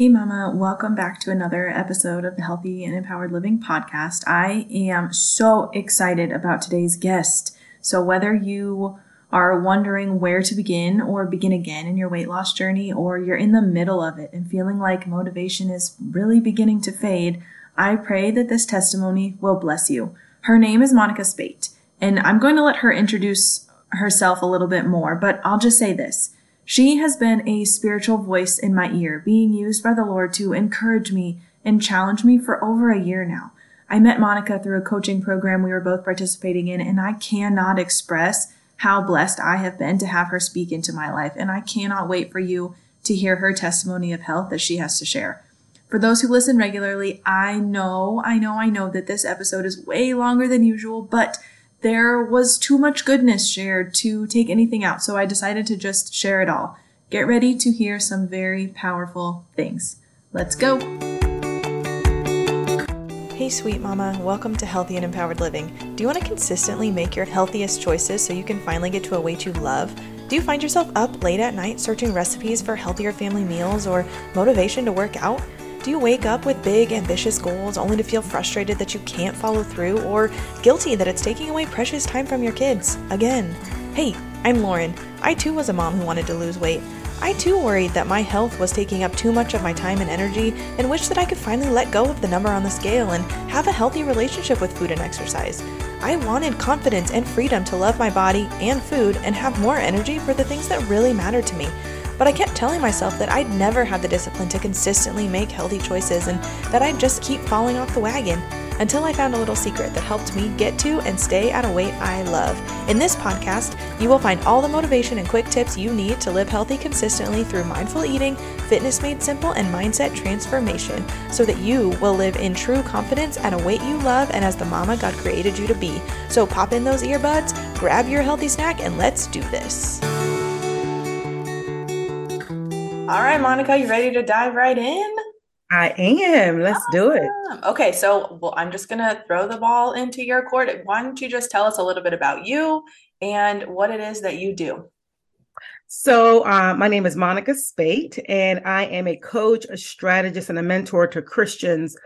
Hey, Mama, welcome back to another episode of the Healthy and Empowered Living podcast. I am so excited about today's guest. So, whether you are wondering where to begin or begin again in your weight loss journey, or you're in the middle of it and feeling like motivation is really beginning to fade, I pray that this testimony will bless you. Her name is Monica Speight, and I'm going to let her introduce herself a little bit more, but I'll just say this. She has been a spiritual voice in my ear, being used by the Lord to encourage me and challenge me for over a year now. I met Monica through a coaching program we were both participating in, and I cannot express how blessed I have been to have her speak into my life. And I cannot wait for you to hear her testimony of health that she has to share. For those who listen regularly, I know, I know, I know that this episode is way longer than usual, but there was too much goodness shared to take anything out, so I decided to just share it all. Get ready to hear some very powerful things. Let's go. Hey, sweet mama, welcome to Healthy and Empowered Living. Do you want to consistently make your healthiest choices so you can finally get to a weight you love? Do you find yourself up late at night searching recipes for healthier family meals or motivation to work out? Do you wake up with big, ambitious goals only to feel frustrated that you can't follow through or guilty that it's taking away precious time from your kids? Again. Hey, I'm Lauren. I too was a mom who wanted to lose weight. I too worried that my health was taking up too much of my time and energy and wished that I could finally let go of the number on the scale and have a healthy relationship with food and exercise. I wanted confidence and freedom to love my body and food and have more energy for the things that really mattered to me but I kept telling myself that I'd never have the discipline to consistently make healthy choices and that I'd just keep falling off the wagon until I found a little secret that helped me get to and stay at a weight I love. In this podcast, you will find all the motivation and quick tips you need to live healthy consistently through mindful eating, fitness made simple, and mindset transformation so that you will live in true confidence at a weight you love and as the mama God created you to be. So pop in those earbuds, grab your healthy snack, and let's do this. All right, Monica, you ready to dive right in? I am. Let's awesome. do it. Okay, so well, I'm just gonna throw the ball into your court. Why don't you just tell us a little bit about you and what it is that you do? So, uh, my name is Monica Speight, and I am a coach, a strategist, and a mentor to Christians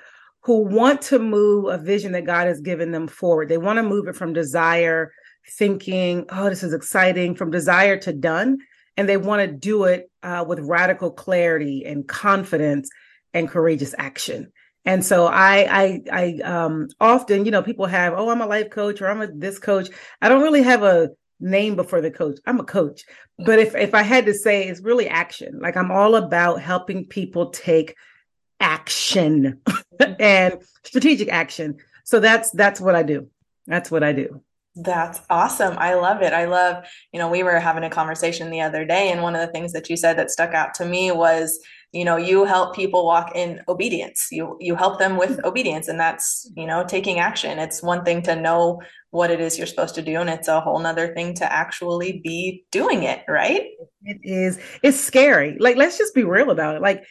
who want to move a vision that God has given them forward. They want to move it from desire, thinking, oh, this is exciting, from desire to done and they want to do it uh, with radical clarity and confidence and courageous action. And so I, I, I um, often, you know, people have, oh, I'm a life coach or I'm a this coach. I don't really have a name before the coach. I'm a coach, but if if I had to say, it's really action. Like I'm all about helping people take action and strategic action. So that's that's what I do. That's what I do. That's awesome. I love it. I love, you know, we were having a conversation the other day, and one of the things that you said that stuck out to me was, you know, you help people walk in obedience. You you help them with mm-hmm. obedience, and that's, you know, taking action. It's one thing to know what it is you're supposed to do, and it's a whole nother thing to actually be doing it, right? It is. It's scary. Like, let's just be real about it. Like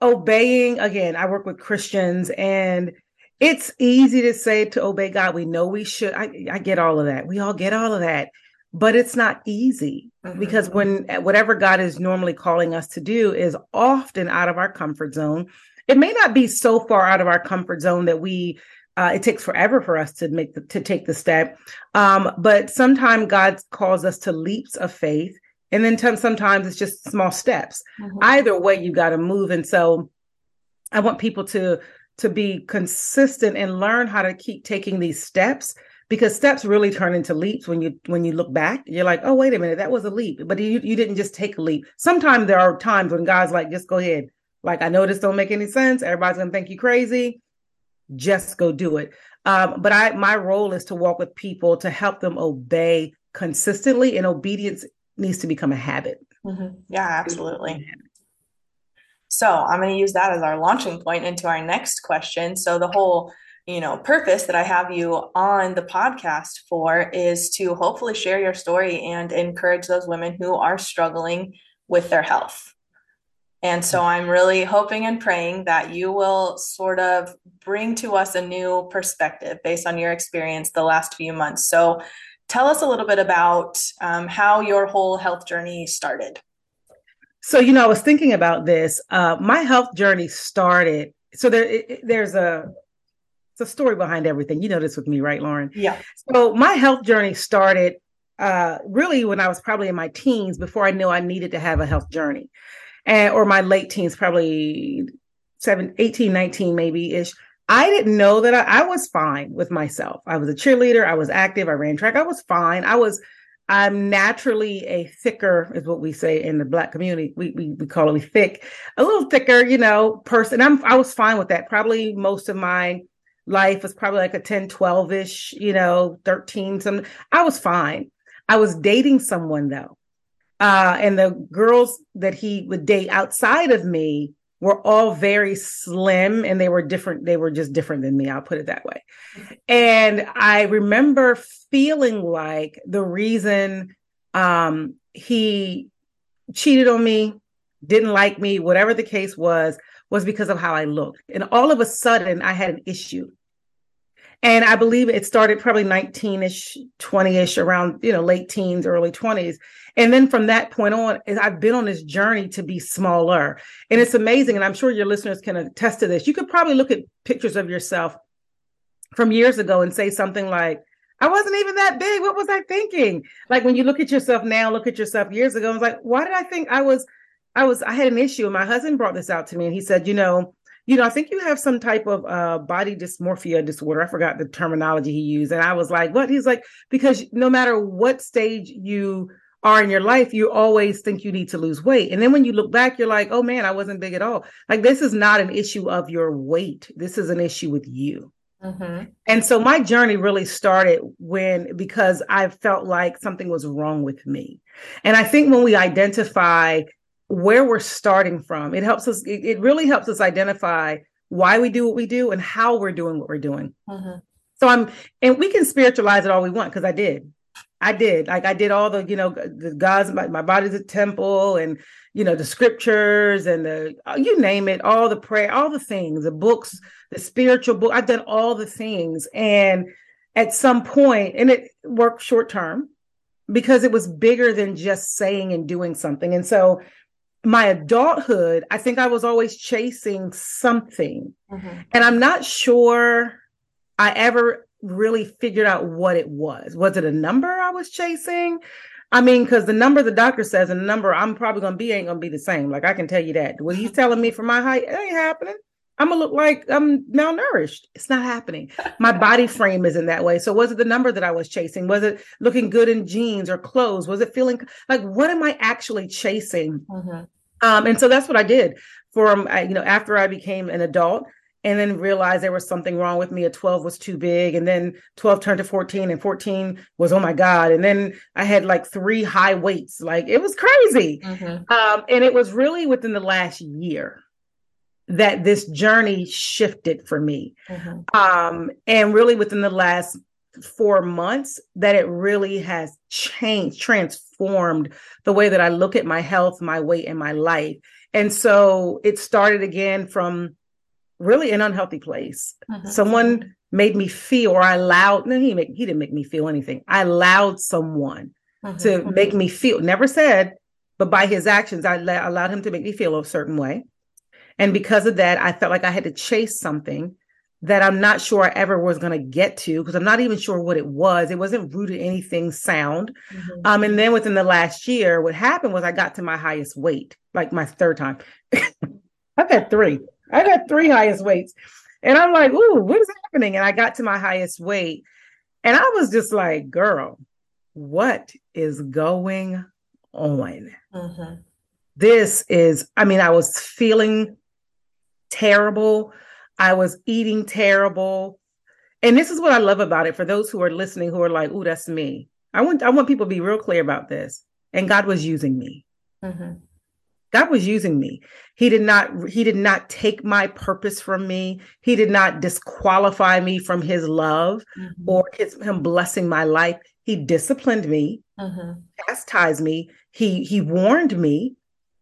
obeying, again, I work with Christians and it's easy to say to obey God. We know we should. I, I get all of that. We all get all of that. But it's not easy mm-hmm. because when whatever God is normally calling us to do is often out of our comfort zone. It may not be so far out of our comfort zone that we uh, it takes forever for us to make the, to take the step. Um, but sometimes God calls us to leaps of faith, and then t- sometimes it's just small steps. Mm-hmm. Either way, you got to move. And so, I want people to to be consistent and learn how to keep taking these steps because steps really turn into leaps when you when you look back. You're like oh wait a minute that was a leap. But you, you didn't just take a leap. Sometimes there are times when god's like just go ahead. Like i know this don't make any sense. Everybody's gonna think you crazy. Just go do it. Um, but i my role is to walk with people to help them obey consistently and obedience needs to become a habit. Mm-hmm. yeah absolutely so I'm going to use that as our launching point into our next question. So the whole you know purpose that i have you on the podcast for is to hopefully share your story and encourage those women who are struggling with their health. And so i'm really hoping and praying that you will sort of bring to us a new perspective based on your experience the last few months. So tell us a little bit about um, how your whole health journey started So, you know, I was thinking about this. Uh, my health journey started. So there, it, there's a, it's a story behind everything. You know this with me, right, Lauren? Yeah. So my health journey started uh, really when I was probably in my teens before I knew I needed to have a health journey, and or my late teens, probably seven, 18, 19 maybe ish. I didn't know that I, I was fine with myself. I was a cheerleader. I was active. I ran track. I was fine. I was I'm naturally a thicker, is what we say in the black community. We we, we call it thick, a little thicker, you know, person. I'm I was fine with that. Probably most of my life was probably like a 10, 12 ish, you know, 13, some I was fine. I was dating someone though. Uh, and the girls that he would date outside of me were all very slim and they were different. They were just different than me. I'll put it that way. And I remember feeling like the reason um, he cheated on me, didn't like me, whatever the case was, was because of how I looked. And all of a sudden, I had an issue. And I believe it started probably 19 ish, 20 ish, around, you know, late teens, early 20s. And then from that point on, I've been on this journey to be smaller. And it's amazing. And I'm sure your listeners can attest to this. You could probably look at pictures of yourself from years ago and say something like, I wasn't even that big. What was I thinking? Like when you look at yourself now, look at yourself years ago, I was like, why did I think I was, I was, I had an issue. And my husband brought this out to me and he said, you know, you know, I think you have some type of uh, body dysmorphia disorder. I forgot the terminology he used. And I was like, what? He's like, because no matter what stage you are in your life, you always think you need to lose weight. And then when you look back, you're like, oh man, I wasn't big at all. Like, this is not an issue of your weight. This is an issue with you. Mm-hmm. And so my journey really started when, because I felt like something was wrong with me. And I think when we identify where we're starting from. It helps us, it, it, really helps us identify why we do what we do and how we're doing what we're doing. Mm-hmm. So I'm, and we can spiritualize it all we want because I did. I did. Like I did all the, you know, the God's my, my body's a temple and, you know, the scriptures and the, uh, you name it, all the prayer, all the things, the books, the spiritual book. I've done all the things. And at some point, and it worked short term because it was bigger than just saying and doing something. And so my adulthood, I think I was always chasing something. Mm-hmm. And I'm not sure I ever really figured out what it was. Was it a number I was chasing? I mean, because the number the doctor says and the number I'm probably gonna be ain't gonna be the same. Like I can tell you that. What he's telling me for my height, it ain't happening. I'm gonna look like I'm malnourished. It's not happening. My body frame isn't that way. So was it the number that I was chasing? Was it looking good in jeans or clothes? Was it feeling like what am I actually chasing? Mm-hmm. Um, and so that's what I did for um, you know after I became an adult and then realized there was something wrong with me. A 12 was too big. And then 12 turned to 14 and 14 was, oh my God. And then I had like three high weights. Like it was crazy. Mm-hmm. Um, and it was really within the last year that this journey shifted for me. Mm-hmm. Um, and really within the last four months that it really has changed, transformed the way that I look at my health, my weight, and my life. And so it started again from really an unhealthy place. Mm-hmm. Someone made me feel, or I allowed, no, he, make, he didn't make me feel anything. I allowed someone mm-hmm. to make me feel, never said, but by his actions, I allowed him to make me feel a certain way. And because of that, I felt like I had to chase something that I'm not sure I ever was going to get to because I'm not even sure what it was. It wasn't rooted in anything sound. Mm-hmm. Um, and then within the last year, what happened was I got to my highest weight, like my third time. I've had three. I got three highest weights. And I'm like, ooh, what is happening? And I got to my highest weight. And I was just like, girl, what is going on? Mm-hmm. This is, I mean, I was feeling terrible. I was eating terrible. And this is what I love about it for those who are listening who are like, "Oh, that's me." I want I want people to be real clear about this. And God was using me. Mm-hmm. God was using me. He did not he did not take my purpose from me. He did not disqualify me from his love mm-hmm. or his him blessing my life. He disciplined me, mm-hmm. chastised me. He he warned me,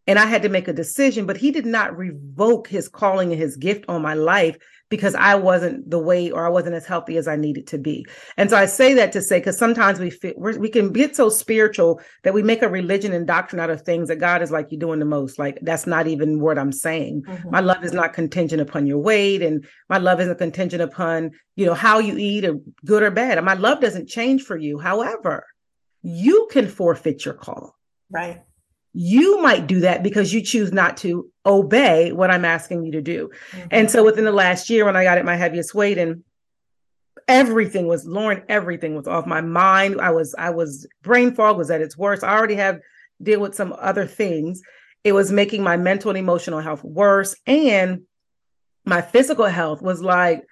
and I had to make a decision, but he did not revoke his calling and his gift on my life because I wasn't the way or I wasn't as healthy as I needed to be. And so I say that to say, because sometimes we fit, we can get so spiritual that we make a religion and doctrine out of things that God is like, you're doing the most. Like, that's not even what I'm saying. Mm-hmm. My love is not contingent upon your weight, and my love isn't contingent upon, you know, how you eat or good or bad. And my love doesn't change for you. However, you can forfeit your call. Right. You might do that because you choose not to obey what I'm asking you to do. Mm-hmm. And so within the last year, when I got at my heaviest weight and everything was Lauren, everything was off my mind. I was, I was brain fog was at its worst. I already have deal with some other things. It was making my mental and emotional health worse. And my physical health was like,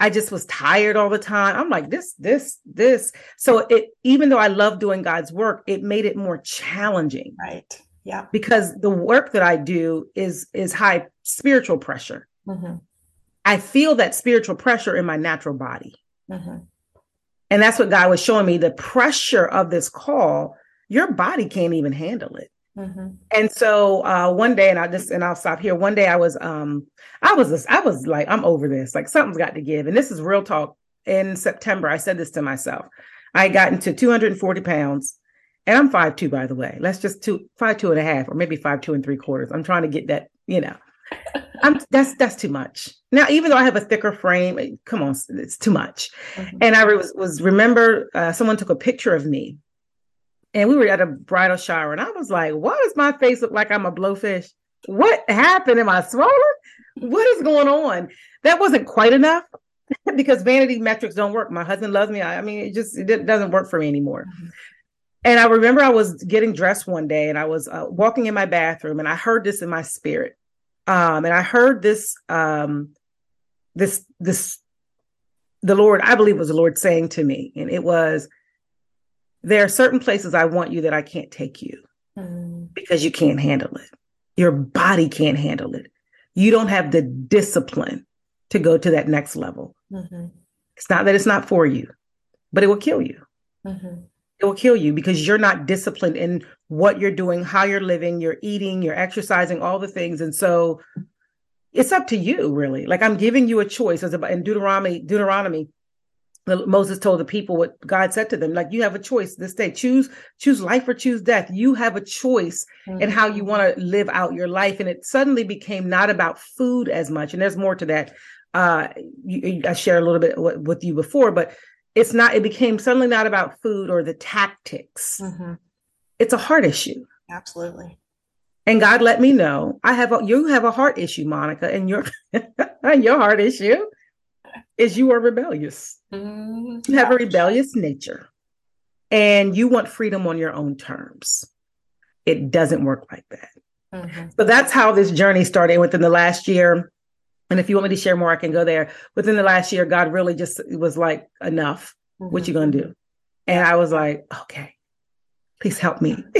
I just was tired all the time. I'm like, this, this, this. So it, even though I love doing God's work, it made it more challenging. Right. Yeah. Because the work that I do is, is high spiritual pressure. Mm-hmm. I feel that spiritual pressure in my natural body. Mm-hmm. And that's what God was showing me the pressure of this call. Your body can't even handle it. Mm-hmm. And so uh, one day, and I just and I'll stop here. One day, I was um I was I was like I'm over this. Like something's got to give. And this is real talk. In September, I said this to myself. I got into 240 pounds, and I'm five two by the way. Let's just two five two and a half, or maybe five two and three quarters. I'm trying to get that. You know, I'm that's that's too much. Now, even though I have a thicker frame, come on, it's too much. Mm-hmm. And I was was remember uh, someone took a picture of me and we were at a bridal shower, and I was like, "Why does my face look like I'm a blowfish? What happened? Am I swollen? What is going on?" That wasn't quite enough because vanity metrics don't work. My husband loves me. I, I mean, it just it doesn't work for me anymore. And I remember I was getting dressed one day, and I was uh, walking in my bathroom, and I heard this in my spirit, um, and I heard this, um, this, this, the Lord, I believe was the Lord saying to me, and it was there are certain places I want you that I can't take you mm. because you can't handle it. Your body can't handle it. You don't have the discipline to go to that next level. Mm-hmm. It's not that it's not for you, but it will kill you. Mm-hmm. It will kill you because you're not disciplined in what you're doing, how you're living, you're eating, you're exercising, all the things. And so it's up to you, really. Like I'm giving you a choice as about in Deuteronomy, Deuteronomy Moses told the people what God said to them, like you have a choice this day. Choose, choose life or choose death. You have a choice mm-hmm. in how you want to live out your life. And it suddenly became not about food as much. And there's more to that. Uh, you, I shared a little bit with you before, but it's not, it became suddenly not about food or the tactics. Mm-hmm. It's a heart issue. Absolutely. And God let me know I have a, you have a heart issue, Monica, and your, your heart issue is you are rebellious. Mm-hmm. You have a rebellious nature and you want freedom on your own terms. It doesn't work like that. Mm-hmm. So that's how this journey started within the last year. And if you want me to share more, I can go there. Within the last year, God really just was like, enough. Mm-hmm. What you gonna do? And I was like, okay, please help me.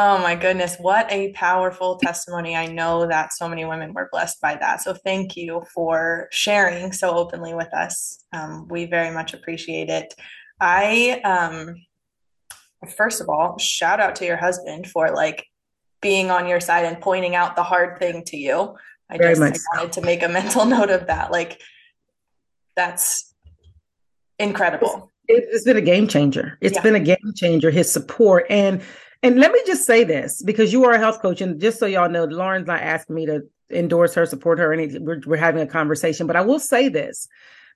Oh my goodness, what a powerful testimony. I know that so many women were blessed by that. So thank you for sharing so openly with us. Um, we very much appreciate it. I, um, first of all, shout out to your husband for like being on your side and pointing out the hard thing to you. I very just I wanted to make a mental note of that. Like, that's incredible. It's, it's been a game changer. It's yeah. been a game changer, his support. And and let me just say this because you are a health coach, and just so y'all know, Lauren's not asking me to endorse her, support her, anything. We're, we're having a conversation. But I will say this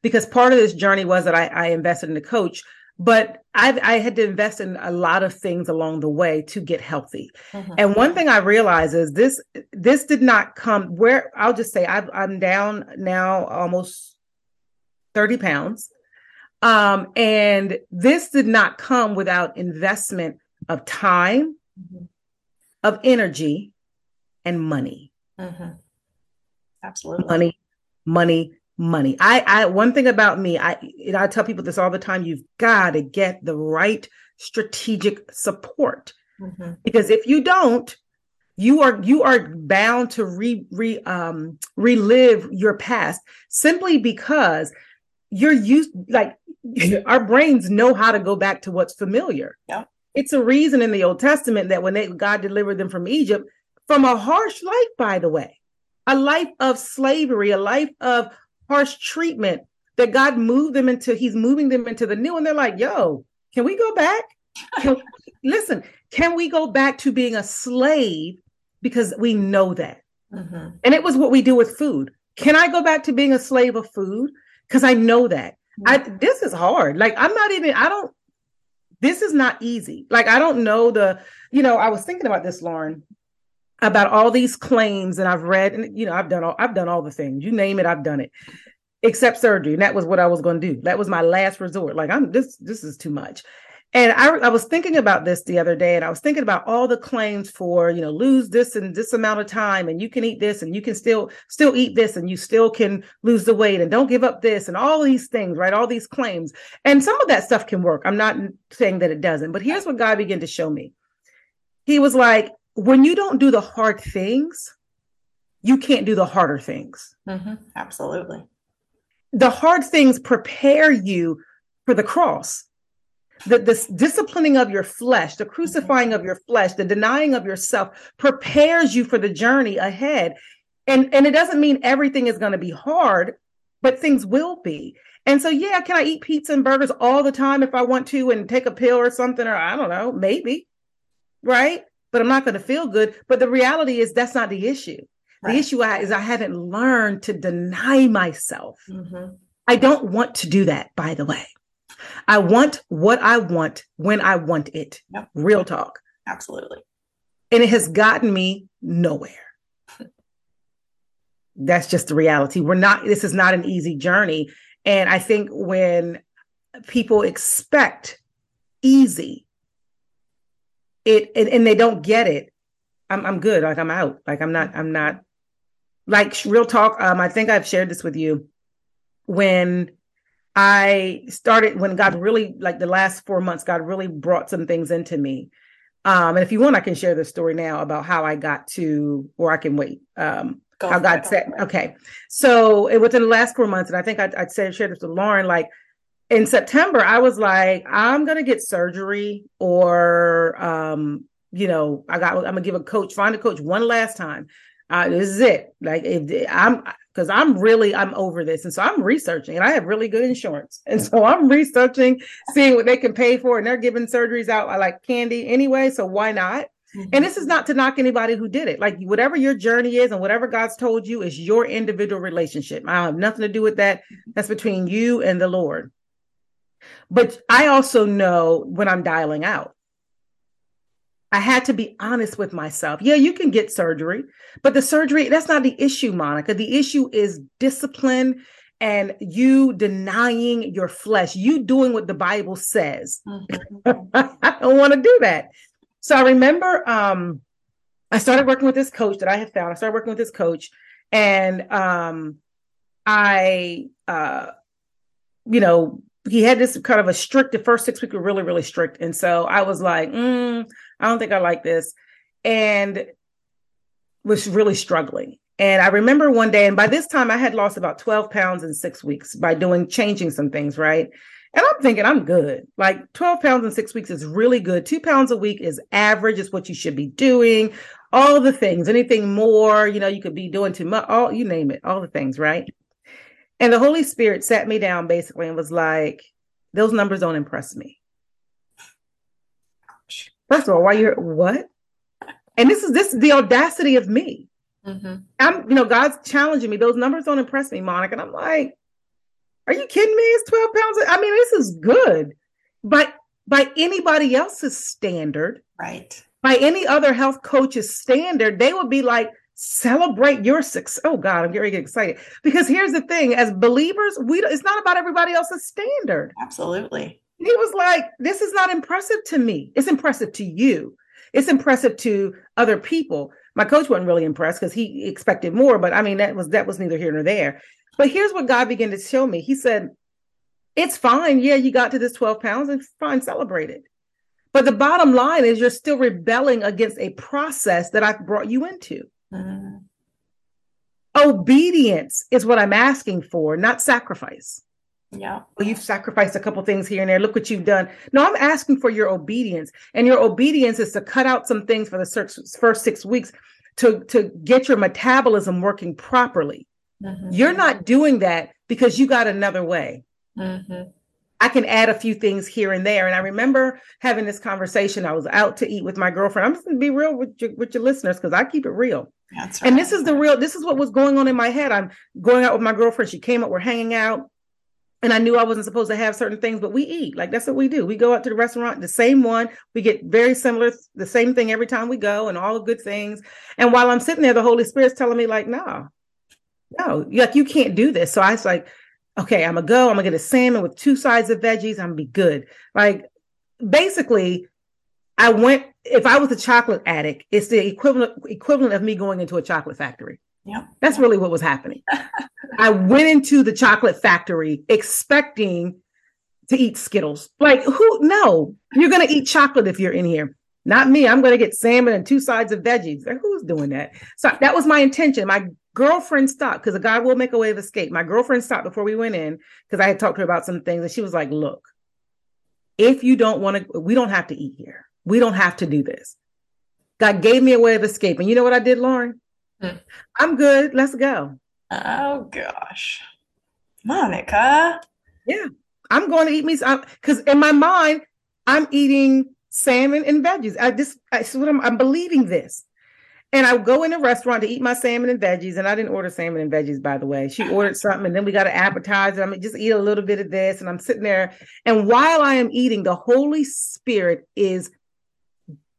because part of this journey was that I, I invested in a coach, but I've, I had to invest in a lot of things along the way to get healthy. Mm-hmm. And one thing I realized is this: this did not come where I'll just say i I'm down now almost thirty pounds. Um, and this did not come without investment of time, mm-hmm. of energy, and money. Mm-hmm. Absolutely. Money, money, money. I, I, one thing about me, I, I tell people this all the time. You've got to get the right strategic support mm-hmm. because if you don't, you are you are bound to re, re um relive your past simply because you're used like our brains know how to go back to what's familiar. Yeah It's a reason in the Old Testament that when they, God delivered them from Egypt, from a harsh life, by the way, a life of slavery, a life of harsh treatment, that God moved them into, He's moving them into the new. And they're like, yo, can we go back? Can, listen, can we go back to being a slave because we know that? Mm-hmm. And it was what we do with food. Can I go back to being a slave of food? Because I know that. I this is hard. Like I'm not even, I don't, this is not easy. Like I don't know the, you know, I was thinking about this, Lauren, about all these claims and I've read and you know, I've done all I've done all the things. You name it, I've done it. Except surgery. And that was what I was going to do. That was my last resort. Like I'm this this is too much. And I, I was thinking about this the other day, and I was thinking about all the claims for, you know, lose this and this amount of time, and you can eat this, and you can still still eat this, and you still can lose the weight, and don't give up this, and all these things, right? All these claims, and some of that stuff can work. I'm not saying that it doesn't, but here's what God began to show me. He was like, when you don't do the hard things, you can't do the harder things. Mm-hmm. Absolutely. The hard things prepare you for the cross the, this disciplining of your flesh, the crucifying of your flesh, the denying of yourself prepares you for the journey ahead. And, and it doesn't mean everything is going to be hard, but things will be. And so, yeah, can I eat pizza and burgers all the time if I want to and take a pill or something? Or I don't know, maybe. Right. But I'm not going to feel good. But the reality is that's not the issue. Right. The issue is I haven't learned to deny myself. Mm-hmm. I don't want to do that, by the way. I want what I want when I want it. Yep. Real talk. Absolutely. And it has gotten me nowhere. That's just the reality. We're not, this is not an easy journey. And I think when people expect easy, it and, and they don't get it, I'm I'm good. Like I'm out. Like I'm not, I'm not like real talk. Um, I think I've shared this with you. When I started when God really like the last four months, God really brought some things into me. Um, and if you want, I can share the story now about how I got to, or I can wait. Um, Go how God said, okay. So it, within the last four months, and I think I, I said shared this with Lauren, like in September, I was like, I'm gonna get surgery, or um, you know, I got, I'm gonna give a coach, find a coach one last time. Uh, this is it. Like if I'm because I'm really I'm over this, and so I'm researching, and I have really good insurance, and so I'm researching, seeing what they can pay for, and they're giving surgeries out like candy anyway. So why not? Mm-hmm. And this is not to knock anybody who did it. Like whatever your journey is and whatever God's told you is your individual relationship. I have nothing to do with that. That's between you and the Lord. But I also know when I'm dialing out. I had to be honest with myself. Yeah, you can get surgery, but the surgery, that's not the issue, Monica. The issue is discipline and you denying your flesh, you doing what the Bible says. Mm-hmm. I don't want to do that. So I remember um, I started working with this coach that I had found. I started working with this coach and um, I, uh, you know, he had this kind of a strict, the first six weeks were really, really strict. And so I was like, mm, I don't think I like this. And was really struggling. And I remember one day, and by this time I had lost about 12 pounds in six weeks by doing changing some things, right? And I'm thinking I'm good. Like 12 pounds in six weeks is really good. Two pounds a week is average, is what you should be doing. All the things, anything more, you know, you could be doing too much, all you name it, all the things, right? And the Holy Spirit sat me down basically and was like, those numbers don't impress me. First of all, why you're what? And this is this is the audacity of me. Mm-hmm. I'm, you know, God's challenging me. Those numbers don't impress me, Monica. And I'm like, are you kidding me? It's 12 pounds. I mean, this is good. But by anybody else's standard, right? By any other health coach's standard, they would be like, celebrate your success. Oh God, I'm getting excited because here's the thing: as believers, we it's not about everybody else's standard. Absolutely he was like, This is not impressive to me. It's impressive to you. It's impressive to other people. My coach wasn't really impressed because he expected more, but I mean that was that was neither here nor there. But here's what God began to show me. He said, It's fine. Yeah, you got to this 12 pounds and fine, celebrate it. But the bottom line is you're still rebelling against a process that I've brought you into. Mm-hmm. Obedience is what I'm asking for, not sacrifice. Yeah. Well, you've sacrificed a couple things here and there. Look what you've done. No, I'm asking for your obedience. And your obedience is to cut out some things for the first six weeks to, to get your metabolism working properly. Mm-hmm. You're not doing that because you got another way. Mm-hmm. I can add a few things here and there. And I remember having this conversation. I was out to eat with my girlfriend. I'm just going to be real with your, with your listeners because I keep it real. That's Right. And this is the real, this is what was going on in my head. I'm going out with my girlfriend. She came up, we're hanging out. And I knew I wasn't supposed to have certain things, but we eat. Like that's what we do. We go out to the restaurant, the same one. We get very similar, the same thing every time we go, and all the good things. And while I'm sitting there, the Holy Spirit's telling me, like, no, no, like you can't do this. So I was like, okay, I'm gonna go. I'm gonna get a salmon with two sides of veggies. I'm gonna be good. Like basically, I went. If I was a chocolate addict, it's the equivalent equivalent of me going into a chocolate factory. Yeah, that's really what was happening. I went into the chocolate factory expecting to eat Skittles. Like who? No, you're gonna eat chocolate if you're in here. Not me. I'm going to get salmon and two sides of veggies. Like, who's doing that? So that was my intention. My girlfriend stopped because a guy will make a way of escape. My girlfriend stopped before we went in because I had talked to her about some things, and she was like, "Look, if you don't want to, we don't have to eat here. We don't have to do this." God gave me a way of escape, and you know what I did, Lauren? I'm good. Let's go. Oh gosh, Monica. Yeah, I'm going to eat me because in my mind, I'm eating salmon and veggies. I just, I, what I'm, I'm believing this. And I go in a restaurant to eat my salmon and veggies, and I didn't order salmon and veggies, by the way. She ordered something, and then we got an appetizer. I mean, just eat a little bit of this, and I'm sitting there. And while I am eating, the Holy Spirit is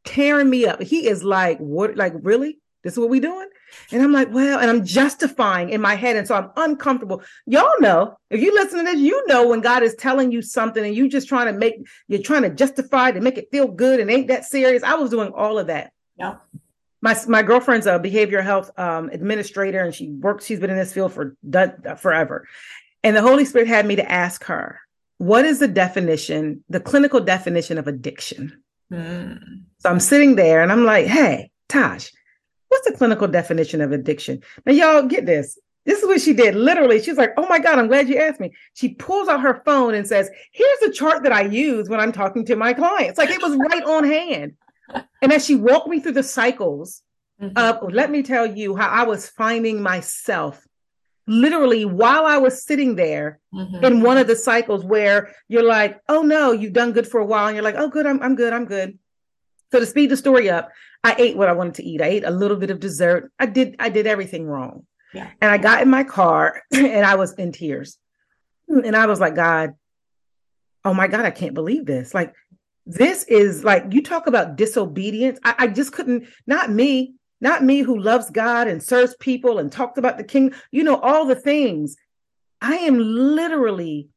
tearing me up. He is like, "What? Like, really? This is what we doing?" And I'm like, "Well," and I'm justifying in my head, and so I'm uncomfortable. Y'all know if you listen to this, you know when God is telling you something, and you just trying to make, you're trying to justify to make it feel good, and ain't that serious. I was doing all of that. Yeah my my girlfriend's a behavioral health um, administrator, and she works. She's been in this field for forever. And the Holy Spirit had me to ask her, "What is the definition, the clinical definition of addiction?" Mm. So I'm sitting there, and I'm like, "Hey, Tosh, what's the clinical definition of addiction?" Now, y'all get this. This is what she did. Literally, she's like, "Oh my God, I'm glad you asked me." She pulls out her phone and says, "Here's the chart that I use when I'm talking to my clients." Like it was right on hand and as she walked me through the cycles mm-hmm. of, let me tell you how I was finding myself literally while I was sitting there mm-hmm. in one of the cycles where you're like, oh no, you've done good for a while. And you're like, oh, good, I'm, I'm good, I'm good. So to speed the story up, I ate what I wanted to eat. I ate a little bit of dessert. I did, I did everything wrong. Yeah. And I got in my car and I was in tears. And I was like, God, oh my God, I can't believe this. Like this is like you talk about disobedience. I, I, just couldn't, not me, not me who loves God and serves people and talked about the king, you know, all the things. I am literally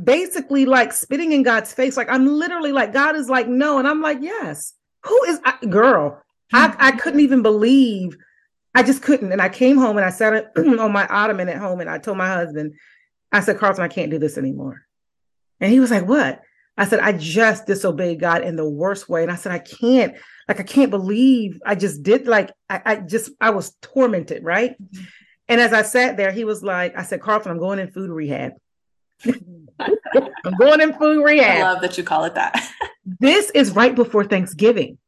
basically like spitting in God's face. Like I'm literally like, God is like, no. And I'm like, yes. Who is I, girl? I, I couldn't even believe. I just couldn't. And I came home and I sat on my ottoman at home and I told my husband, I said, Carlton, I can't do this anymore. And he was like, what? I said, I just disobeyed God in the worst way. And I said, I can't, like, I can't believe I just did, like, I, I just, I was tormented, right? Mm-hmm. And as I sat there, he was like, I said, Carlton, I'm going in food rehab. I'm going in food rehab. I love that you call it that. this is right before Thanksgiving.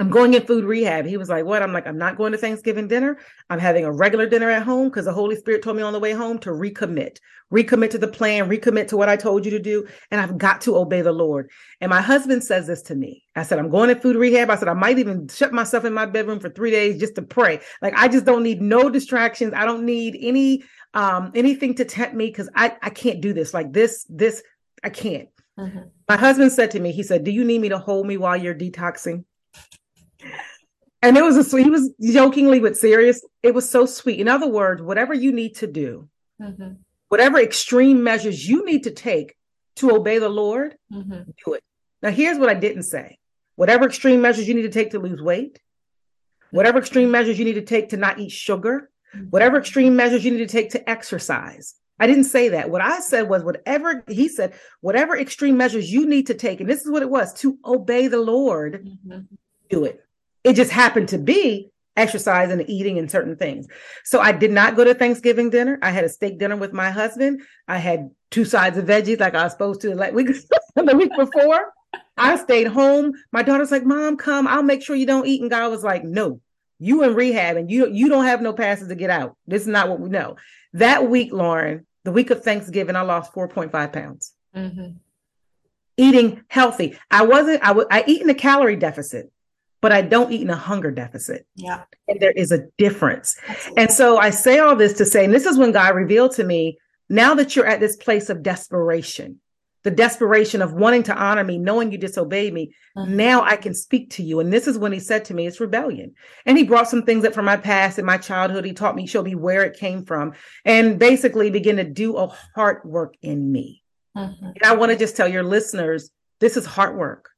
I'm going in food rehab. He was like, What? I'm like, I'm not going to Thanksgiving dinner. I'm having a regular dinner at home because the Holy Spirit told me on the way home to recommit, recommit to the plan, recommit to what I told you to do. And I've got to obey the Lord. And my husband says this to me. I said, I'm going in food rehab. I said, I might even shut myself in my bedroom for three days just to pray. Like, I just don't need no distractions. I don't need any, um, anything to tempt me because I, I can't do this. Like, this, this, I can't. Mm-hmm. My husband said to me, He said, Do you need me to hold me while you're detoxing? and it was a sweet, he was jokingly but serious. It was so sweet. In other words, whatever you need to do, mm-hmm. whatever extreme measures you need to take to obey the Lord, mm-hmm. do it. Now, here's what I didn't say whatever extreme measures you need to take to lose weight, whatever extreme measures you need to take to not eat sugar. Whatever extreme measures you need to take to exercise. I didn't say that. What I said was whatever he said, whatever extreme measures you need to take, and this is what it was to obey the Lord, mm-hmm. do it. It just happened to be exercise and eating and certain things. So I did not go to Thanksgiving dinner. I had a steak dinner with my husband. I had two sides of veggies like I was supposed to like week the week before. I stayed home. My daughter's like, "Mom, come. I'll make sure you don't eat." And God was like, "No, you in rehab and you you don't have no passes to get out. This is not what we know." That week, Lauren, the week of Thanksgiving, I lost four point five pounds. Mm-hmm. Eating healthy. I wasn't. I w- I eat in a calorie deficit but I don't eat in a hunger deficit. Yeah. And there is a difference. Absolutely. And so I say all this to say, and this is when God revealed to me, now that you're at this place of desperation, the desperation of wanting to honor me, knowing you disobeyed me, mm-hmm. now I can speak to you. And this is when he said to me, it's rebellion. And he brought some things up from my past and my childhood. He taught me, showed me where it came from, and basically begin to do a heart work in me. Mm-hmm. And I want to just tell your listeners, this is hard work.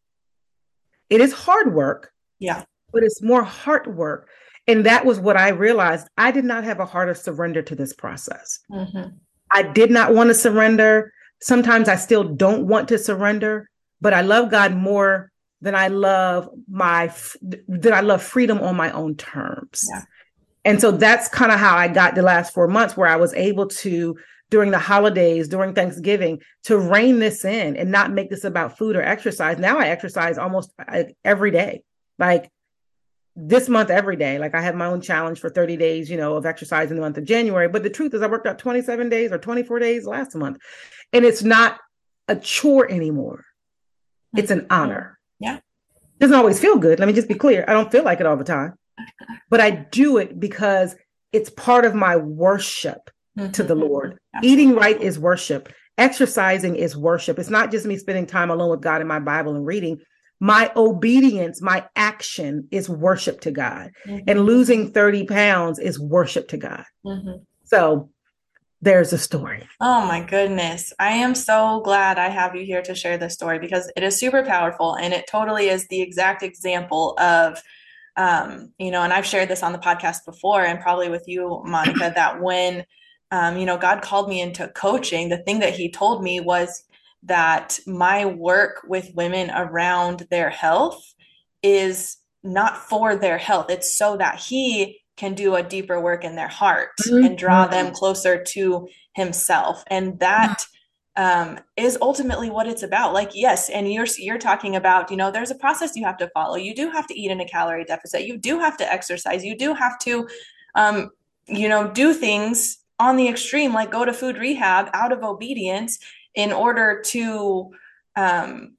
It is hard work, yeah. But it's more heart work. And that was what I realized. I did not have a heart of surrender to this process. Mm-hmm. I did not want to surrender. Sometimes I still don't want to surrender, but I love God more than I love my that I love freedom on my own terms. Yeah. And so that's kind of how I got the last 4 months where I was able to during the holidays, during Thanksgiving, to rein this in and not make this about food or exercise. Now I exercise almost every day like this month every day. Like I have my own challenge for 30 days, you know, of exercise in the month of January. But the truth is I worked out 27 days or 24 days last month. And it's not a chore anymore. It's an honor. Yeah. It doesn't always feel good. Let me just be clear. I don't feel like it all the time. But I do it because it's part of my worship mm-hmm. to the Lord. Absolutely. Eating right is worship. Exercising is worship. It's not just me spending time alone with God in my Bible and reading my obedience, my action is worship to God. Mm-hmm. And losing 30 pounds is worship to God. Mm-hmm. So there's a story. Oh my goodness. I am so glad I have you here to share this story because it is super powerful and it totally is the exact example of um, you know, and I've shared this on the podcast before and probably with you, Monica, that when um, you know, God called me into coaching, the thing that he told me was that my work with women around their health is not for their health. It's so that he can do a deeper work in their heart mm-hmm. and draw them closer to himself. And that um, is ultimately what it's about. Like, yes, and you're you're talking about, you know, there's a process you have to follow. You do have to eat in a calorie deficit. You do have to exercise. You do have to, um, you know, do things on the extreme, like go to food rehab out of obedience in order to um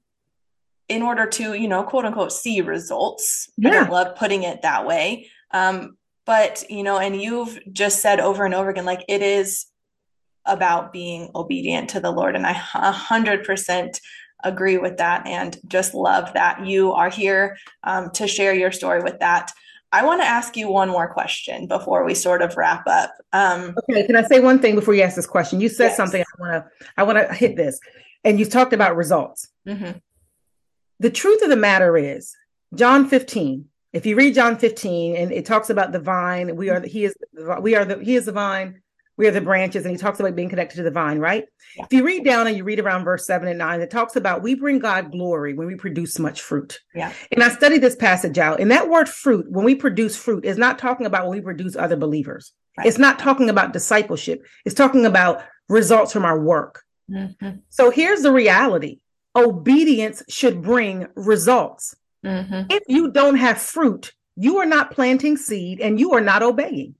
in order to you know quote unquote see results. Yeah. i don't love putting it that way. Um but you know and you've just said over and over again like it is about being obedient to the lord and i 100% agree with that and just love that you are here um, to share your story with that I want to ask you one more question before we sort of wrap up. Um, okay, can I say one thing before you ask this question? You said yes. something I want to I want to hit this, and you talked about results. Mm-hmm. The truth of the matter is, John 15. If you read John 15, and it talks about the vine, we are the, he is we are the he is the vine, we are the branches, and he talks about being connected to the vine, right? Yeah. If you read down and you read around verse seven and nine, it talks about we bring God glory when we produce much fruit. Yeah. And I studied this passage out, and that word fruit, when we produce fruit, is not talking about when we produce other believers. Right. It's not talking about discipleship. It's talking about results from our work. Mm-hmm. So here's the reality obedience should bring results. Mm-hmm. If you don't have fruit, you are not planting seed and you are not obeying.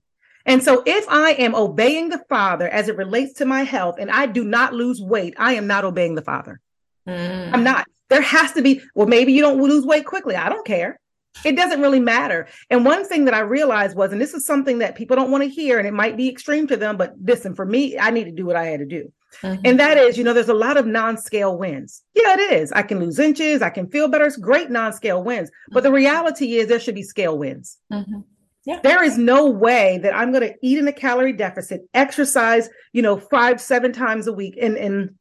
And so if I am obeying the Father as it relates to my health and I do not lose weight, I am not obeying the Father. Mm. I'm not. There has to be, well, maybe you don't lose weight quickly. I don't care. It doesn't really matter. And one thing that I realized was, and this is something that people don't want to hear, and it might be extreme to them, but listen, for me, I need to do what I had to do. Mm-hmm. And that is, you know, there's a lot of non scale wins. Yeah, it is. I can lose inches, I can feel better. It's great non scale wins. But the reality is, there should be scale wins. Mm-hmm. Yeah. There is no way that I'm going to eat in a calorie deficit, exercise, you know, five, seven times a week and, and,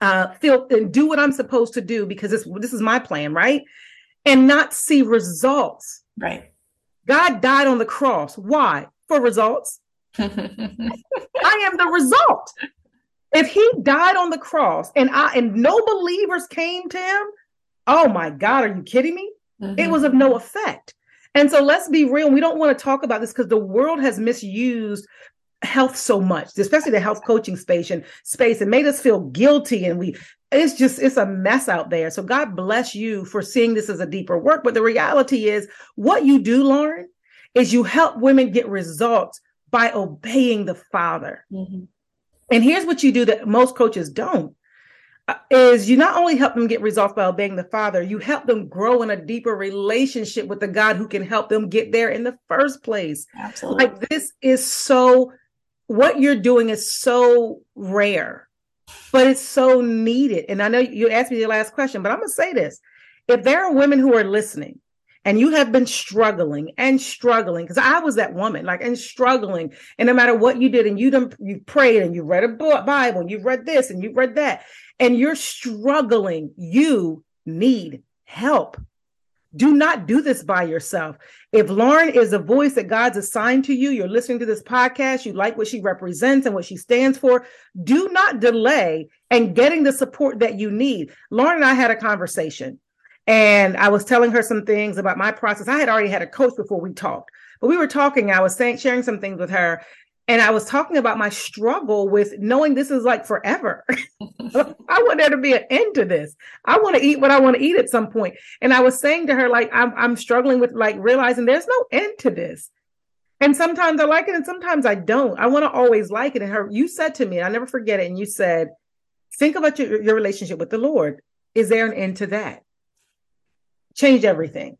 uh, feel and do what I'm supposed to do because this, this is my plan, right? And not see results. Right. God died on the cross. Why? For results. I am the result. If he died on the cross and I and no believers came to him, oh my God, are you kidding me? Mm-hmm. It was of no effect. And so let's be real. We don't want to talk about this because the world has misused health so much, especially the health coaching space and space and made us feel guilty. And we, it's just, it's a mess out there. So God bless you for seeing this as a deeper work. But the reality is what you do, Lauren, is you help women get results by obeying the Father. Mm-hmm. And here's what you do that most coaches don't is you not only help them get results by obeying the Father, you help them grow in a deeper relationship with the God who can help them get there in the first place. Absolutely. Like this is so what you're doing is so rare, but it's so needed. And I know you asked me the last question, but I'm going to say this. If there are women who are listening and you have been struggling and struggling, because I was that woman, like, and struggling, and no matter what you did, and you done, you prayed and you read a book, Bible, and you've read this and you've read that, and you're struggling, you need help. Do not do this by yourself. If Lauren is a voice that God's assigned to you, you're listening to this podcast, you like what she represents and what she stands for, do not delay and getting the support that you need. Lauren and I had a conversation and I was telling her some things about my process. I had already had a coach before we talked, but we were talking. I was saying, sharing some things with her, and I was talking about my struggle with knowing this is like forever. I want there to be an end to this. I want to eat what I want to eat at some point. And I was saying to her, like, I'm, I'm struggling with like realizing there's no end to this. And sometimes I like it and sometimes I don't. I want to always like it. And her, you said to me, I never forget it. And you said, think about your, your relationship with the Lord. Is there an end to that? Change everything.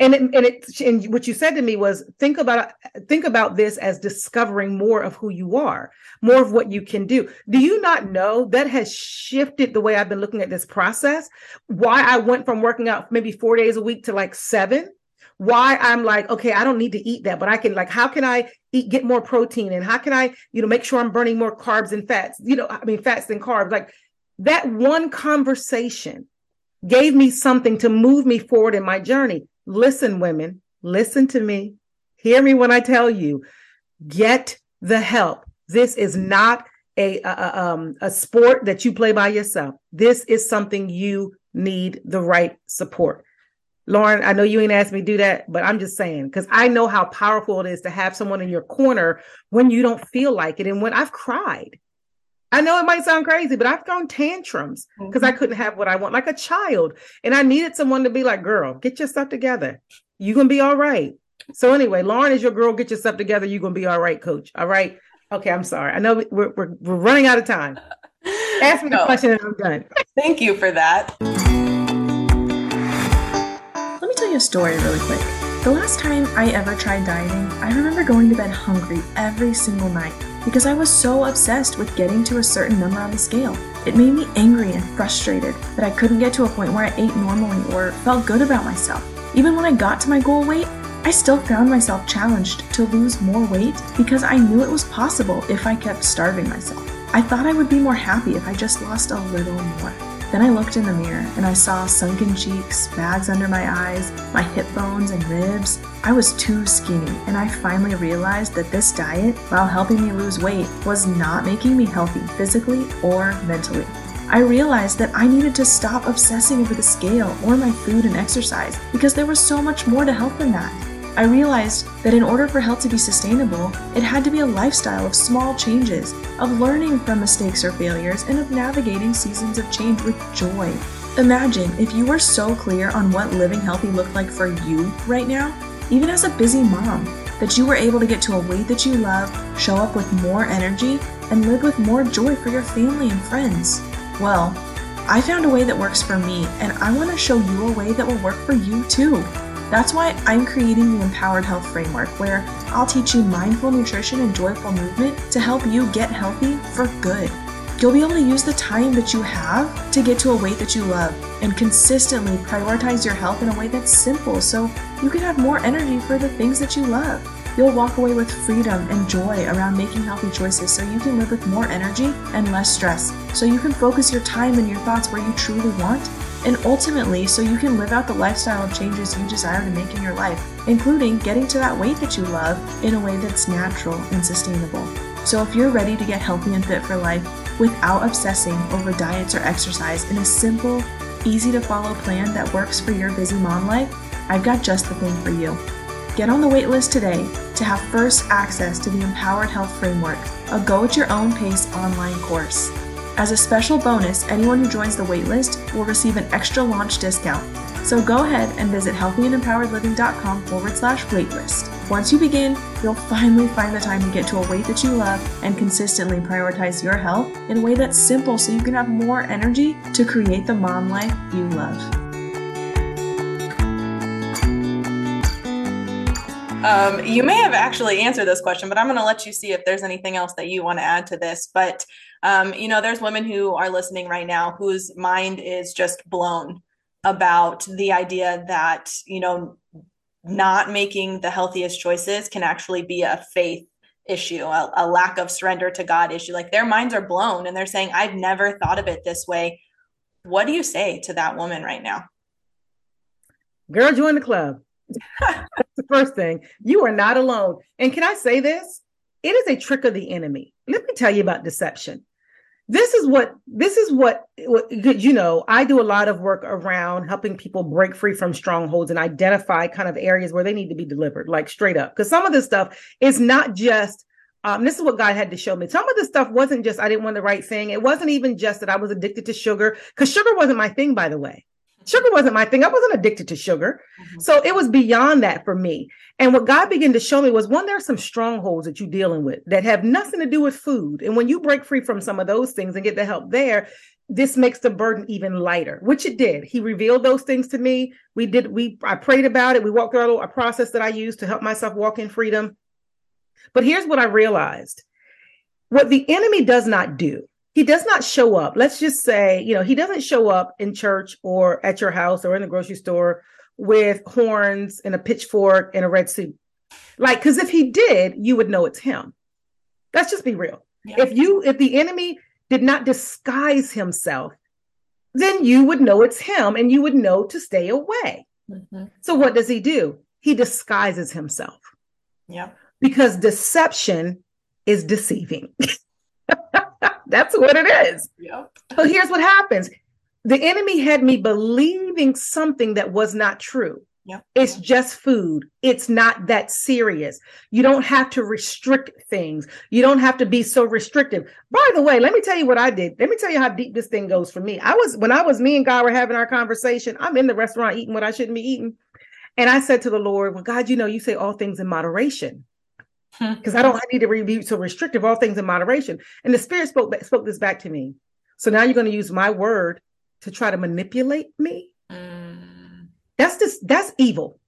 And it, and it and what you said to me was think about think about this as discovering more of who you are more of what you can do. Do you not know that has shifted the way i've been looking at this process? Why i went from working out maybe four days a week to like seven? Why i'm like okay i don't need to eat that but i can like how can i eat get more protein? And how can i you know make sure i'm burning more carbs and fats you know i mean fats and carbs? Like that one conversation gave me something to move me forward in my journey Listen, women, listen to me. Hear me when I tell you get the help. This is not a, a, um, a sport that you play by yourself. This is something you need the right support. Lauren, I know you ain't asked me to do that, but I'm just saying because I know how powerful it is to have someone in your corner when you don't feel like it. And when I've cried, I know it might sound crazy, but I've thrown tantrums because mm-hmm. I couldn't have what I want, like a child. And I needed someone to be like, girl, get your stuff together. You're going to be all right. So, anyway, Lauren is your girl. Get your stuff together. You're going to be all right, coach. All right. Okay. I'm sorry. I know we're, we're, we're running out of time. Ask me no. the question and I'm done. Thank you for that. Let me tell you a story really quick. The last time I ever tried dieting, I remember going to bed hungry every single night because I was so obsessed with getting to a certain number on the scale. It made me angry and frustrated that I couldn't get to a point where I ate normally or felt good about myself. Even when I got to my goal weight, I still found myself challenged to lose more weight because I knew it was possible if I kept starving myself. I thought I would be more happy if I just lost a little more. Then I looked in the mirror and I saw sunken cheeks, bags under my eyes, my hip bones and ribs. I was too skinny, and I finally realized that this diet, while helping me lose weight, was not making me healthy physically or mentally. I realized that I needed to stop obsessing over the scale or my food and exercise because there was so much more to health than that. I realized that in order for health to be sustainable, it had to be a lifestyle of small changes, of learning from mistakes or failures, and of navigating seasons of change with joy. Imagine if you were so clear on what living healthy looked like for you right now, even as a busy mom, that you were able to get to a weight that you love, show up with more energy, and live with more joy for your family and friends. Well, I found a way that works for me, and I want to show you a way that will work for you too. That's why I'm creating the Empowered Health Framework, where I'll teach you mindful nutrition and joyful movement to help you get healthy for good. You'll be able to use the time that you have to get to a weight that you love and consistently prioritize your health in a way that's simple so you can have more energy for the things that you love. You'll walk away with freedom and joy around making healthy choices so you can live with more energy and less stress, so you can focus your time and your thoughts where you truly want and ultimately so you can live out the lifestyle changes you desire to make in your life, including getting to that weight that you love in a way that's natural and sustainable. So if you're ready to get healthy and fit for life without obsessing over diets or exercise in a simple, easy to follow plan that works for your busy mom life, I've got just the thing for you. Get on the waitlist today to have first access to the Empowered Health Framework, a go at your own pace online course. As a special bonus, anyone who joins the waitlist will receive an extra launch discount. So go ahead and visit healthyandempoweredliving.com forward slash waitlist. Once you begin, you'll finally find the time to get to a weight that you love and consistently prioritize your health in a way that's simple so you can have more energy to create the mom life you love. Um, you may have actually answered this question, but I'm going to let you see if there's anything else that you want to add to this. But, um, you know, there's women who are listening right now whose mind is just blown about the idea that, you know, not making the healthiest choices can actually be a faith issue, a, a lack of surrender to God issue. Like their minds are blown and they're saying, I've never thought of it this way. What do you say to that woman right now? Girl, join the club. That's the first thing. You are not alone. And can I say this? It is a trick of the enemy. Let me tell you about deception. This is what this is what, what you know. I do a lot of work around helping people break free from strongholds and identify kind of areas where they need to be delivered, like straight up. Because some of this stuff is not just um, this is what God had to show me. Some of this stuff wasn't just I didn't want the right thing. It wasn't even just that I was addicted to sugar, because sugar wasn't my thing, by the way. Sugar wasn't my thing. I wasn't addicted to sugar. Mm-hmm. So it was beyond that for me. And what God began to show me was one, there are some strongholds that you're dealing with that have nothing to do with food. And when you break free from some of those things and get the help there, this makes the burden even lighter, which it did. He revealed those things to me. We did, we, I prayed about it. We walked through a, a process that I used to help myself walk in freedom. But here's what I realized what the enemy does not do he does not show up. Let's just say, you know, he doesn't show up in church or at your house or in the grocery store with horns and a pitchfork and a red suit. Like, because if he did, you would know it's him. Let's just be real. Yeah. If you, if the enemy did not disguise himself, then you would know it's him and you would know to stay away. Mm-hmm. So what does he do? He disguises himself. Yeah. Because deception is deceiving. That's what it is. Yep. So here's what happens the enemy had me believing something that was not true. Yep. It's just food. It's not that serious. You don't have to restrict things. You don't have to be so restrictive. By the way, let me tell you what I did. Let me tell you how deep this thing goes for me. I was, when I was, me and God were having our conversation, I'm in the restaurant eating what I shouldn't be eating. And I said to the Lord, Well, God, you know, you say all things in moderation because I don't I need to be so restrictive, all things in moderation. And the Spirit spoke spoke this back to me. So now you're going to use my word to try to manipulate me. Mm. That's just that's evil.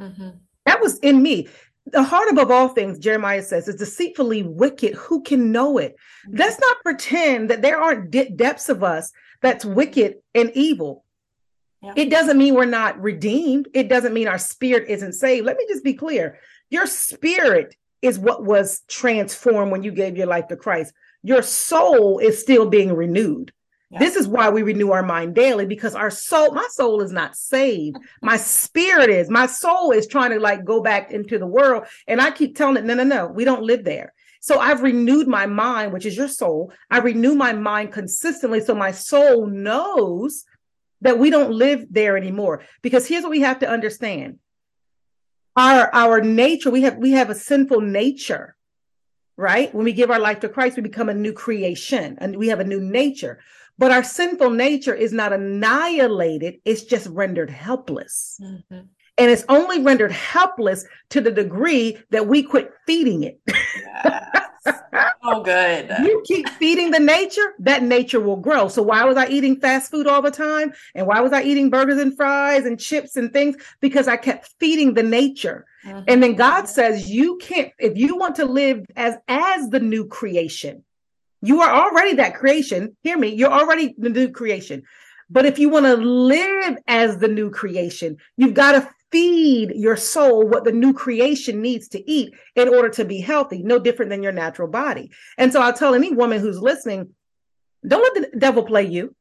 Mm-hmm. That was in me. The heart above all things, Jeremiah says, is deceitfully wicked. Who can know it? Mm-hmm. Let's not pretend that there aren't de- depths of us that's wicked and evil. Yeah. It doesn't mean we're not redeemed. It doesn't mean our spirit isn't saved. Let me just be clear. Your spirit is what was transformed when you gave your life to Christ. Your soul is still being renewed. Yeah. This is why we renew our mind daily because our soul, my soul is not saved. My spirit is. My soul is trying to like go back into the world. And I keep telling it, no, no, no, we don't live there. So I've renewed my mind, which is your soul. I renew my mind consistently so my soul knows that we don't live there anymore. Because here's what we have to understand our our nature we have we have a sinful nature right? When we give our life to christ we become a new creation and we have a new nature. But our sinful nature is not annihilated. It's just rendered helpless. Mm-hmm. and it's only rendered helpless to the degree that we quit feeding it. Yes. Oh good. You keep feeding the nature that nature will grow. So why was i eating fast food all the time? And why was i eating burgers and fries and chips and things? Because i kept feeding the nature. Mm-hmm. and then god says you can't if you want to live as as the new creation you are already that creation. Hear me you're already the new creation. But if you want to live as the new creation you've got to feed your soul what the new creation needs to eat in order to be healthy, no different than your natural body. And so I'll tell any woman who's listening, don't let the devil play you.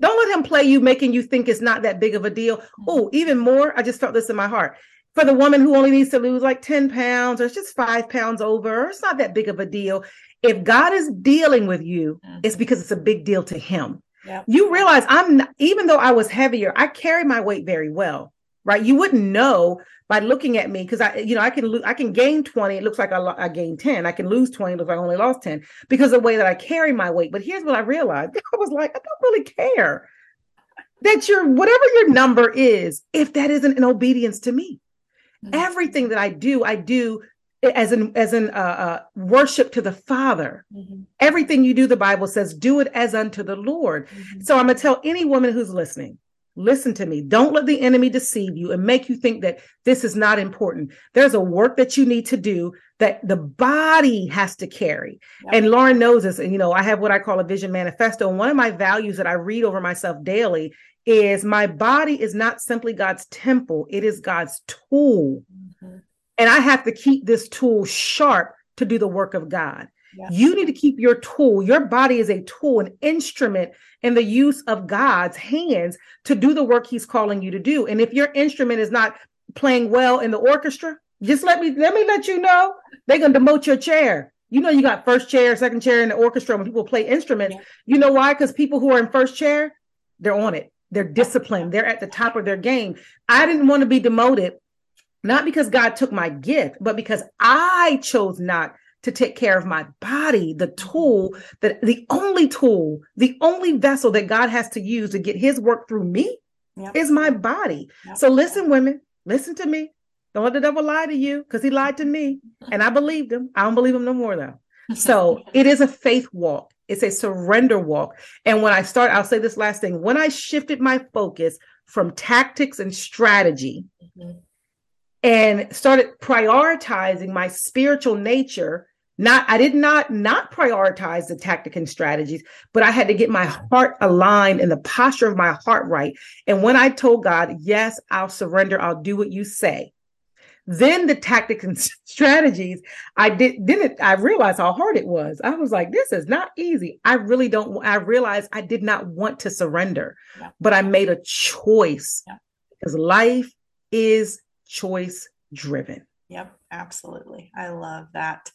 Don't let him play you, making you think it's not that big of a deal. Oh, even more, I just felt this in my heart. For the woman who only needs to lose like 10 pounds or it's just five pounds over, it's not that big of a deal. If God is dealing with you, mm-hmm. it's because it's a big deal to him. Yep. You realize I'm not, even though I was heavier, I carry my weight very well. Right? You wouldn't know by looking at me because I, you know, I can lose, I can gain 20. It looks like I, lo- I gained 10. I can lose 20. It looks like I only lost 10 because of the way that I carry my weight. But here's what I realized. I was like, I don't really care that your whatever your number is, if that isn't in obedience to me. Mm-hmm. Everything that I do, I do as an as an uh, uh, worship to the Father. Mm-hmm. Everything you do, the Bible says, do it as unto the Lord. Mm-hmm. So I'm gonna tell any woman who's listening, listen to me. Don't let the enemy deceive you and make you think that this is not important. There's a work that you need to do that the body has to carry. Yep. And Lauren knows this. And you know, I have what I call a vision manifesto. And one of my values that I read over myself daily is my body is not simply God's temple, it is God's tool. Mm-hmm. And I have to keep this tool sharp to do the work of God. Yes. You need to keep your tool. Your body is a tool, an instrument in the use of God's hands to do the work he's calling you to do. And if your instrument is not playing well in the orchestra, just let me let me let you know they're going to demote your chair. You know you got first chair, second chair in the orchestra when people play instruments. You know why? Cuz people who are in first chair, they're on it. They're disciplined. They're at the top of their game. I didn't want to be demoted, not because God took my gift, but because I chose not to take care of my body, the tool that the only tool, the only vessel that God has to use to get his work through me yep. is my body. Yep. So listen, women, listen to me. Don't let the devil lie to you because he lied to me and I believed him. I don't believe him no more though. So it is a faith walk. It's a surrender walk. And when I start, I'll say this last thing. When I shifted my focus from tactics and strategy mm-hmm. and started prioritizing my spiritual nature, not I did not not prioritize the tactic and strategies, but I had to get my heart aligned and the posture of my heart right. And when I told God, yes, I'll surrender, I'll do what you say. Then the tactics and strategies, I did didn't I realized how hard it was. I was like, this is not easy. I really don't I realized I did not want to surrender, yeah. but I made a choice yeah. because life is choice driven. Yep, absolutely. I love that.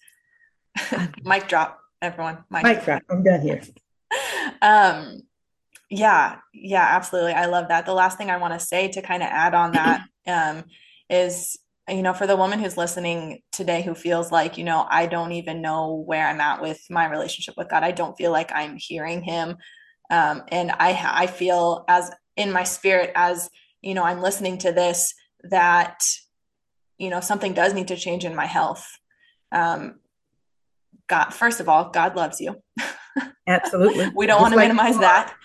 Mic drop, everyone. Mic, Mic drop. I'm done here. um yeah, yeah, absolutely. I love that. The last thing I want to say to kind of add on that um is you know, for the woman who's listening today who feels like, you know, I don't even know where I'm at with my relationship with God. I don't feel like I'm hearing him. Um, and I, I feel as in my spirit, as, you know, I'm listening to this, that, you know, something does need to change in my health. Um, God, first of all, God loves you. Absolutely. we don't want to like minimize that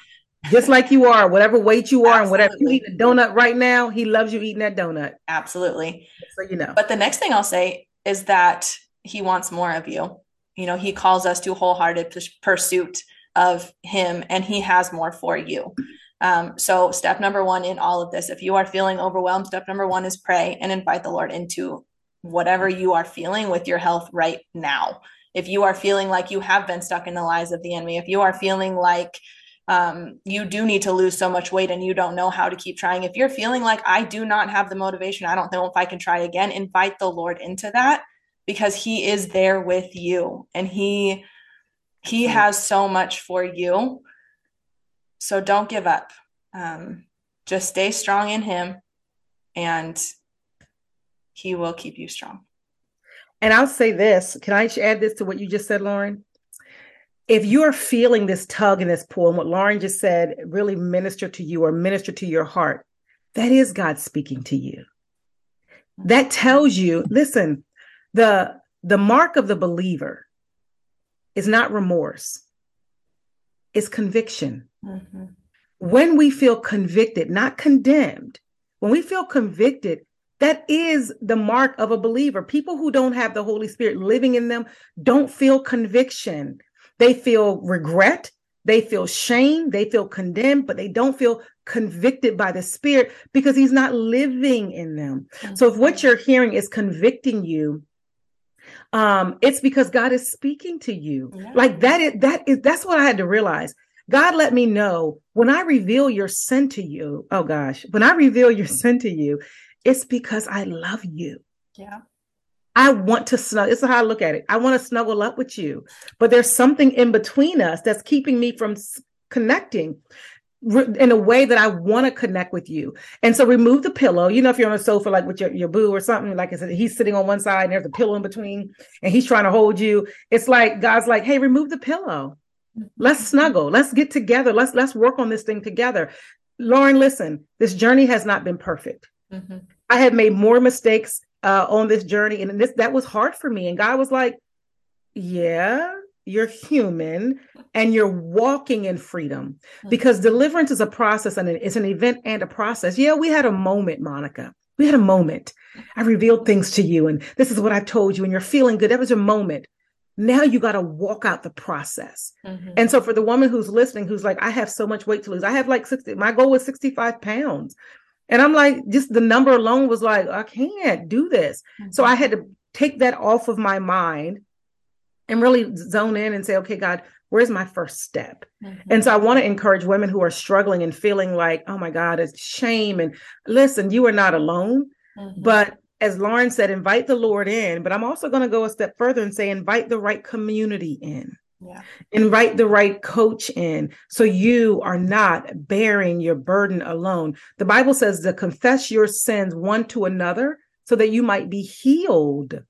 just like you are, whatever weight you are, Absolutely. and whatever you eat a donut right now, he loves you eating that donut. Absolutely. So you know. But the next thing I'll say is that he wants more of you. You know, he calls us to wholehearted pursuit of him, and he has more for you. Um, so, step number one in all of this, if you are feeling overwhelmed, step number one is pray and invite the Lord into whatever you are feeling with your health right now. If you are feeling like you have been stuck in the lies of the enemy, if you are feeling like um, you do need to lose so much weight and you don't know how to keep trying. If you're feeling like I do not have the motivation, I don't know if I can try again, invite the Lord into that because he is there with you and he he has so much for you. So don't give up. Um, just stay strong in him and he will keep you strong. And I'll say this, can I add this to what you just said, Lauren? if you're feeling this tug and this pull, and what Lauren just said really minister to you or minister to your heart, that is God speaking to you. That tells you, listen, the the mark of the believer is not remorse, it's conviction. Mm-hmm. When we feel convicted, not condemned, when we feel convicted, that is the mark of a believer. People who don't have the Holy Spirit living in them don't feel conviction. They feel regret, they feel shame, they feel condemned, but they don't feel convicted by the Spirit because He's not living in them. Mm-hmm. So if what you're hearing is convicting you, um, it's because God is speaking to you. Yeah. Like that is that is that's what I had to realize. God let me know when I reveal your sin to you. Oh gosh, when I reveal your sin to you, it's because I love you. Yeah. I want to snuggle. This is how I look at it. I want to snuggle up with you, but there's something in between us that's keeping me from connecting. in a way that I want to connect with you. And so remove the pillow. You know, if you're on a sofa, like with your, your boo or something, like I said, he's sitting on one side and there's a pillow in between and he's trying to hold you. It's like God's like, hey, remove the pillow. Let's mm-hmm. snuggle. Let's get together. Let's let's work on this thing together. Lauren, listen, this journey has not been perfect. Mm-hmm. I have made more mistakes uh, on this journey, and this that was hard for me. And God was like, "Yeah, you're human and you're walking in freedom mm-hmm. because deliverance is a process and it's an event and a process. Yeah, we had a moment, Monica. We had a moment. I revealed things to you, and this is what I told you, and you're feeling good. That was a moment. Now you got to walk out the process. Mm-hmm. And so, for the woman who's listening, who's like, I have so much weight to lose, I have like 60, my goal was 65 pounds. And I'm like, just the number alone was like, I can't do this. Mm-hmm. So, I had to take that off of my mind and really zone in and say, okay, God, where's my first step? Mm-hmm. And so I want to encourage women who are struggling and feeling like, oh my God, it's shame. And listen, you are not alone. Mm-hmm. But as Lauren said, invite the Lord in. But I'm also going to go a step further and say, invite the right community in. Yeah. Invite the right coach in so you are not bearing your burden alone. The Bible says to confess your sins one to another so that you might be healed.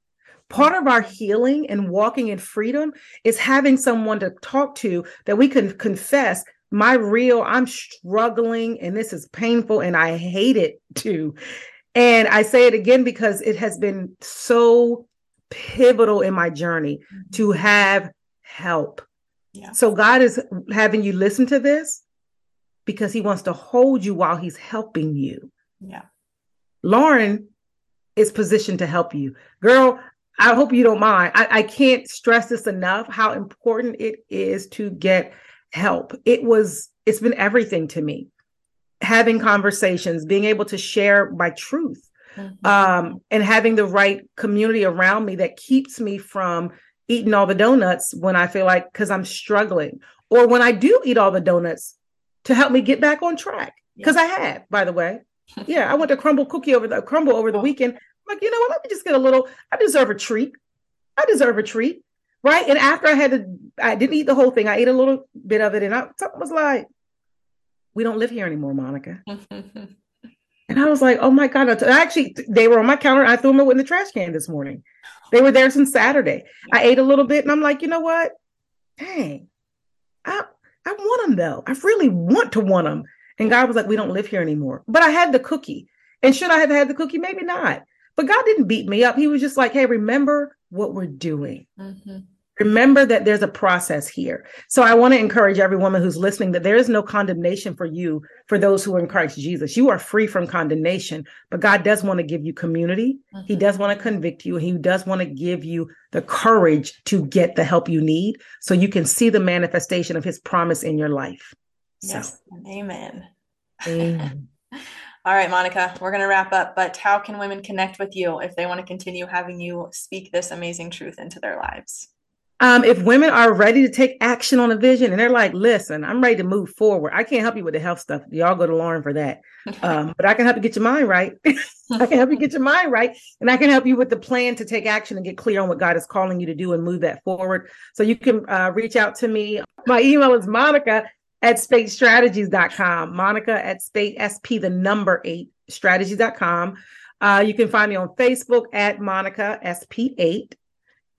Part of our healing and walking in freedom is having someone to talk to that we can confess my real, I'm struggling and this is painful and I hate it too. And I say it again because it has been so pivotal in my journey mm-hmm. to have help. Yeah. So God is having you listen to this because he wants to hold you while he's helping you. Yeah. Lauren is positioned to help you. Girl, I hope you don't mind. I, I can't stress this enough how important it is to get help. It was, it's been everything to me. Having conversations, being able to share my truth, mm-hmm. um, and having the right community around me that keeps me from eating all the donuts when I feel like because I'm struggling, or when I do eat all the donuts to help me get back on track. Because yeah. I have, by the way. Yeah, I went to Crumbl cookie over the Crumbl over the weekend like, you know what? Let me just get a little. I deserve a treat. I deserve a treat, right? And after I had to, I didn't eat the whole thing. I ate a little bit of it, and I something was like, "We don't live here anymore, Monica." and I was like, "Oh my god!" I Actually, they were on my counter. I threw them in the trash can this morning. They were there since Saturday. I ate a little bit, and I'm like, you know what? Dang, I I want them though. I really want to want them. And God was like, "We don't live here anymore." But I had the cookie, and should I have had the cookie? Maybe not. But God didn't beat me up. He was just like, hey, remember what we're doing. Mm-hmm. Remember that there's a process here. So I want to encourage every woman who's listening that there is no condemnation for you for those who are in Christ Jesus. You are free from condemnation, but God does want to give you community. Mm-hmm. He does want to convict you. He does want to give you the courage to get the help you need so you can see the manifestation of his promise in your life. Yes. So. Amen. Amen. All right, Monica, we're going to wrap up, but how can women connect with you if they want to continue having you speak this amazing truth into their lives? Um, if women are ready to take action on a vision and they're like, listen, I'm ready to move forward. I can't help you with the health stuff. Y'all go to Lauren for that. Um, but I can help you get your mind right. I can help you get your mind right. And I can help you with the plan to take action and get clear on what God is calling you to do and move that forward. So you can uh, reach out to me. My email is Monica at sp8strategies.com. Monica at Speight sp the number eight strategies.com. Uh, you can find me on Facebook at Monica SP8.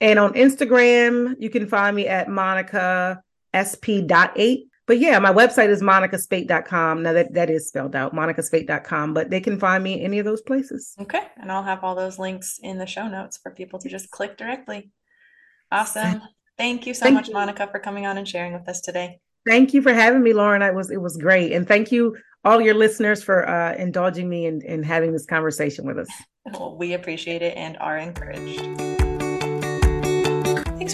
And on Instagram, you can find me at Monica SP.8. But yeah, my website is monicaspeight.com. Now that, that is spelled out, monicaspeight.com, but they can find me any of those places. Okay. And I'll have all those links in the show notes for people to just click directly. Awesome. Thank you so Thank much, you. Monica, for coming on and sharing with us today. Thank you for having me, Lauren. I was it was great, and thank you all your listeners for uh, indulging me and in, in having this conversation with us. Well, we appreciate it and are encouraged.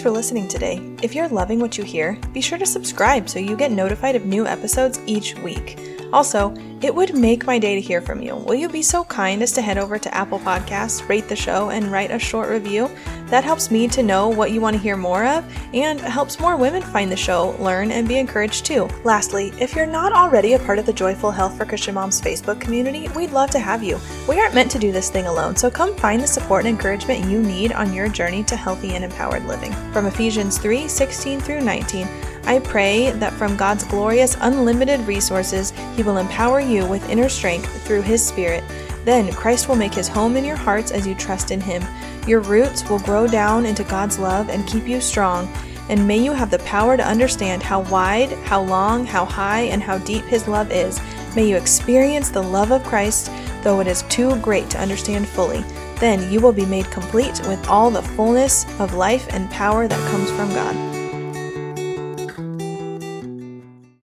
For listening today. If you're loving what you hear, be sure to subscribe so you get notified of new episodes each week. Also, it would make my day to hear from you. Will you be so kind as to head over to Apple Podcasts, rate the show, and write a short review? That helps me to know what you want to hear more of and helps more women find the show, learn, and be encouraged too. Lastly, if you're not already a part of the Joyful Health for Christian Moms Facebook community, we'd love to have you. We aren't meant to do this thing alone, so come find the support and encouragement you need on your journey to healthy and empowered living. From Ephesians 3 16 through 19, I pray that from God's glorious, unlimited resources, He will empower you with inner strength through His Spirit. Then Christ will make His home in your hearts as you trust in Him. Your roots will grow down into God's love and keep you strong. And may you have the power to understand how wide, how long, how high, and how deep His love is. May you experience the love of Christ, though it is too great to understand fully. Then you will be made complete with all the fullness of life and power that comes from God.